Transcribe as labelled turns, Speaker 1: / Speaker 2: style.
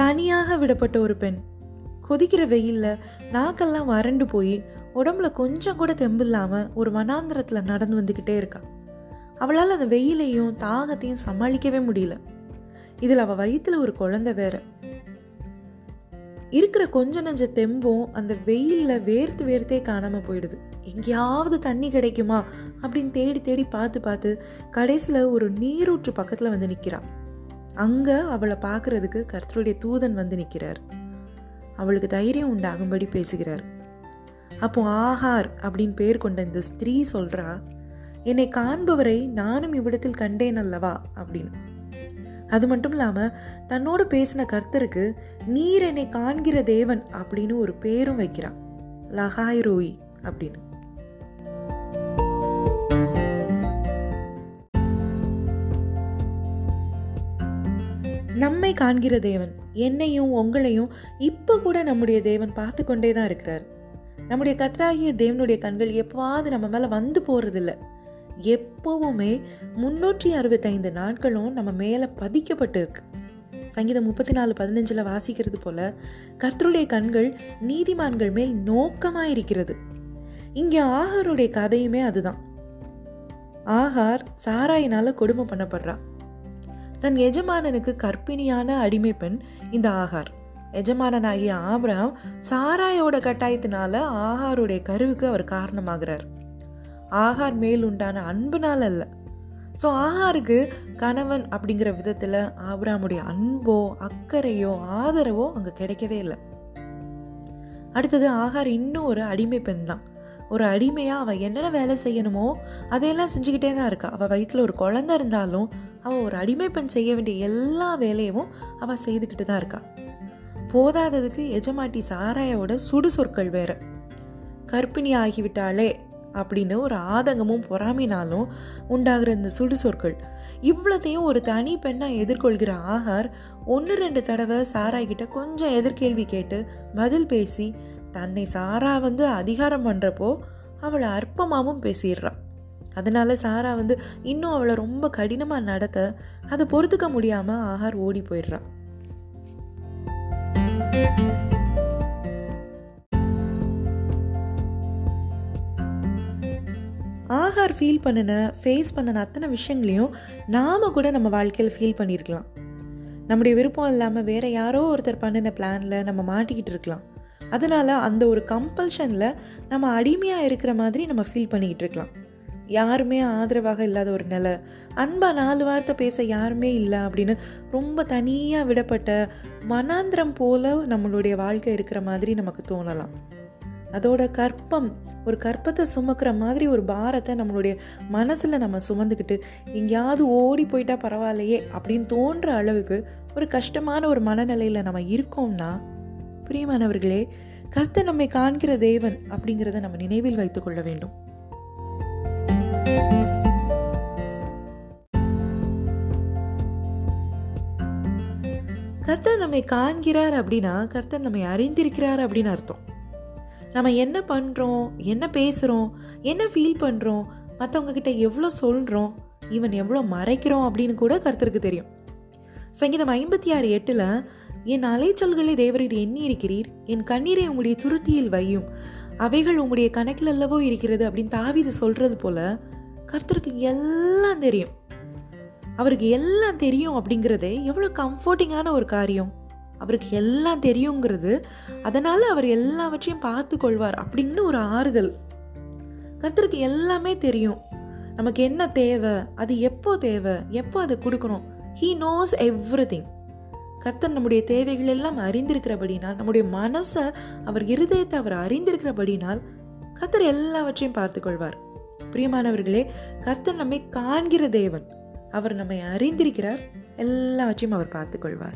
Speaker 1: தனியாக விடப்பட்ட ஒரு பெண். கொதிக்கிற வெயிலில் நாக்கெல்லாம் வறண்டு போய் உடம்புல கொஞ்சம் கூட தெம்பு இல்லாமல் ஒரு மனாந்திரத்தில் நடந்து வந்துக்கிட்டே இருக்கா. அவளால் அந்த வெயிலையும் தாகத்தையும் சமாளிக்கவே முடியல. இதில் அவள் வயிற்றில் ஒரு குழந்தை வேற. இருக்கிற கொஞ்ச நஞ்ச தெம்பும் அந்த வெயிலில் வேர்த்து வேர்த்தே காணாமல் போயிடுது. எங்கேயாவது தண்ணி கிடைக்குமா? அப்படின்னு தேடி தேடி பார்த்து பார்த்து கடைசியில் ஒரு நீரூற்று பக்கத்தில் வந்து நிற்கிறான் அங்கே அவளை பார்க்குறதுக்கு கர்த்தருடைய தூதன் வந்து நிற்கிறார் அவளுக்கு தைரியம் உண்டாகும்படி பேசுகிறார். அப்போ ஆஹார் அப்படின்னு பேர் கொண்ட இந்த ஸ்திரீ சொல்றா என்னை காண்பவரை நானும் இவ்விடத்தில் கண்டேன் அல்லவா? அப்படின்னு. அது மட்டும் இல்லாமல் தன்னோடு பேசின கர்த்தருக்கு நீர் என்னை காண்கிற தேவன் அப்படின்னு ஒரு பேரும் வைக்கிறான். லஹாய் ரோய் அப்படின்னு. நம்மை காண்கிற தேவன் என்னையும் உங்களையும் இப்போ கூட நம்முடைய தேவன் பார்த்து கொண்டே தான் இருக்கிறார். நம்முடைய கத்ராகிய தேவனுடைய கண்கள் எப்போவாது நம்ம மேலே வந்து போகிறதில்ல எப்போவுமே முன்னூற்றி அறுபத்தைந்து நாட்களும் நம்ம மேலே பதிக்கப்பட்டு இருக்கு சங்கீதம் முப்பத்தி நாலு பதினஞ்சில் வாசிக்கிறது போல கர்த்தருடைய கண்கள் நீதிமான்கள் மேல் நோக்கமாக இருக்கிறது இங்கே ஆகாருடைய கதையுமே அதுதான். ஆகார் சாராயினால் கொடுமை பண்ணப்படுறா. தன் எஜமானனுக்கு கற்பிணியான அடிமை பெண் இந்த ஆகார். எஜமானனாகிய ஆபிரகாம் சாராயோட கட்டாயத்தினால ஆகாருடைய கருவுக்கு அவர் காரணமாகிறார். ஆகார் மேல் உண்டான அன்புனால அல்ல. ஸோ ஆகாருக்கு கணவன் அப்படிங்கிற விதத்தில் ஆபிராமுடைய அன்போ அக்கறையோ ஆதரவோ அங்கே கிடைக்கவே இல்லை. அடுத்தது ஆகார் இன்னும் ஒரு அடிமை பெண் தான். ஒரு அடிமையாக அவள் என்னென்ன வேலை செய்யணுமோ அதையெல்லாம் செஞ்சுக்கிட்டே தான் இருக்கா. அவள் வயிற்றில் ஒரு குழந்த இருந்தாலும் அவள் ஒரு அடிமை பெண் செய்ய வேண்டிய எல்லா வேலையும் அவள் செய்துக்கிட்டு தான் இருக்கா. போதாததுக்கு எஜமாட்டி சாராயோட சுடு சொற்கள் வேற. கர்ப்பிணி ஆகிவிட்டாளே அப்படின்னு ஒரு ஆதங்கமும் பொறாமினாலும் உண்டாகிற இந்த சுடு சொற்கள் இவ்வளோத்தையும் ஒரு தனி பெண்ணாக எதிர்கொள்கிற ஆகார் ஒன்று ரெண்டு தடவை சாராய் கிட்ட கொஞ்சம் எதிர்கேள்வி கேட்டு பதில் பேசி தன்னை சாரா வந்து அதிகாரம் பண்ணுறப்போ அவளை அற்பமாகவும் பேசிடுறான் அதனால சாரா வந்து இன்னும் அவளை ரொம்ப கடினமாக நடத்த அதை பொறுத்துக்க முடியாமல் ஆஹார் ஓடி போயிடுறான் ஆஹார் ஃபீல் பண்ணின ஃபேஸ் பண்ணின அத்தனை விஷயங்களையும் நாம் கூட நம்ம வாழ்க்கையில் ஃபீல் பண்ணியிருக்கலாம் நம்முடைய விருப்பம் இல்லாமல் வேற யாரோ ஒருத்தர் பண்ணின பிளானில் நம்ம மாட்டிக்கிட்டு இருக்கலாம். அதனால் அந்த ஒரு கம்பல்ஷனில் நம்ம அடிமையாக இருக்கிற மாதிரி நம்ம ஃபீல் பண்ணிக்கிட்டு இருக்கலாம். யாருமே ஆதரவாக இல்லாத ஒரு நிலை. அன்பாக நாலு வார்த்தை பேச யாருமே இல்லை அப்படின்னு ரொம்ப தனியாக விடப்பட்ட மனாந்திரம் போல நம்மளுடைய வாழ்க்கை இருக்கிற மாதிரி நமக்கு தோணலாம். அதோட கற்பம் ஒரு கற்பத்தை சுமக்கிற மாதிரி ஒரு பாரத்தை நம்மளுடைய மனசில் நம்ம சுமந்துக்கிட்டு எங்கேயாவது ஓடி போயிட்டா பரவாயில்லையே அப்படின்னு தோன்ற அளவுக்கு ஒரு கஷ்டமான ஒரு மனநிலையில் நம்ம இருக்கோம்னா பிரியமானவர்களே கர்த்தர் நம்மை காண்கிற தேவன் அப்படிங்கிறத நம்ம நினைவில் வைத்துக்கொள்ள வேண்டும். கர்த்தர் நம்மை காண்கிறார் அப்படின்னா கர்த்தர் நம்மை அறிந்திருக்கிறார் அப்படின்னு அர்த்தம். நம்ம என்ன பண்ணுறோம் என்ன பேசுகிறோம் என்ன ஃபீல் பண்ணுறோம் மற்றவங்க கிட்ட எவ்வளோ சொல்கிறோம் ஈவன் எவ்வளோ மறைக்கிறோம் அப்படின்னு கூட கர்த்தருக்கு தெரியும். சங்கீதம் ஐம்பத்தி ஆறு எட்டில் என் அலைச்சல்களை தேவரீர் எண்ணி இருக்கிறீர் என் கண்ணீரை உங்களுடைய துருத்தியில் வையும் அவைகள் உங்களுடைய கணக்கில் அல்லவோ இருக்கிறது அப்படின்னு தாவிது சொல்கிறது போல் கர்த்தருக்கு எல்லாம் தெரியும். அவருக்கு எல்லாம் தெரியும் அப்படிங்கிறதே எவ்வளோ கம்ஃபர்டிங்கான ஒரு காரியம். அவருக்கு எல்லாம் தெரியுங்கிறது அதனால் அவர் எல்லாவற்றையும் பார்த்து கொள்வார் அப்படின்னு ஒரு ஆறுதல். கர்த்தருக்கு எல்லாமே தெரியும். நமக்கு என்ன தேவை அது எப்போ தேவை எப்போ அதை கொடுக்கணும்? ஹீ நோஸ் எவ்ரி திங் கர்த்தர் நம்முடைய தேவைகள் எல்லாம் அறிந்திருக்கிறபடினால் நம்முடைய மனசை அவர் இருதயத்தை அவர் அறிந்திருக்கிறபடினால் கர்த்தர் எல்லாவற்றையும் பார்த்துக்கொள்வார் பிரியமானவர்களே கர்த்தர் நம்மை காண்கிற தேவன். அவர் நம்மை அறிந்திருக்கிறார். எல்லாவற்றையும் அவர் பார்த்துக்கொள்வார்.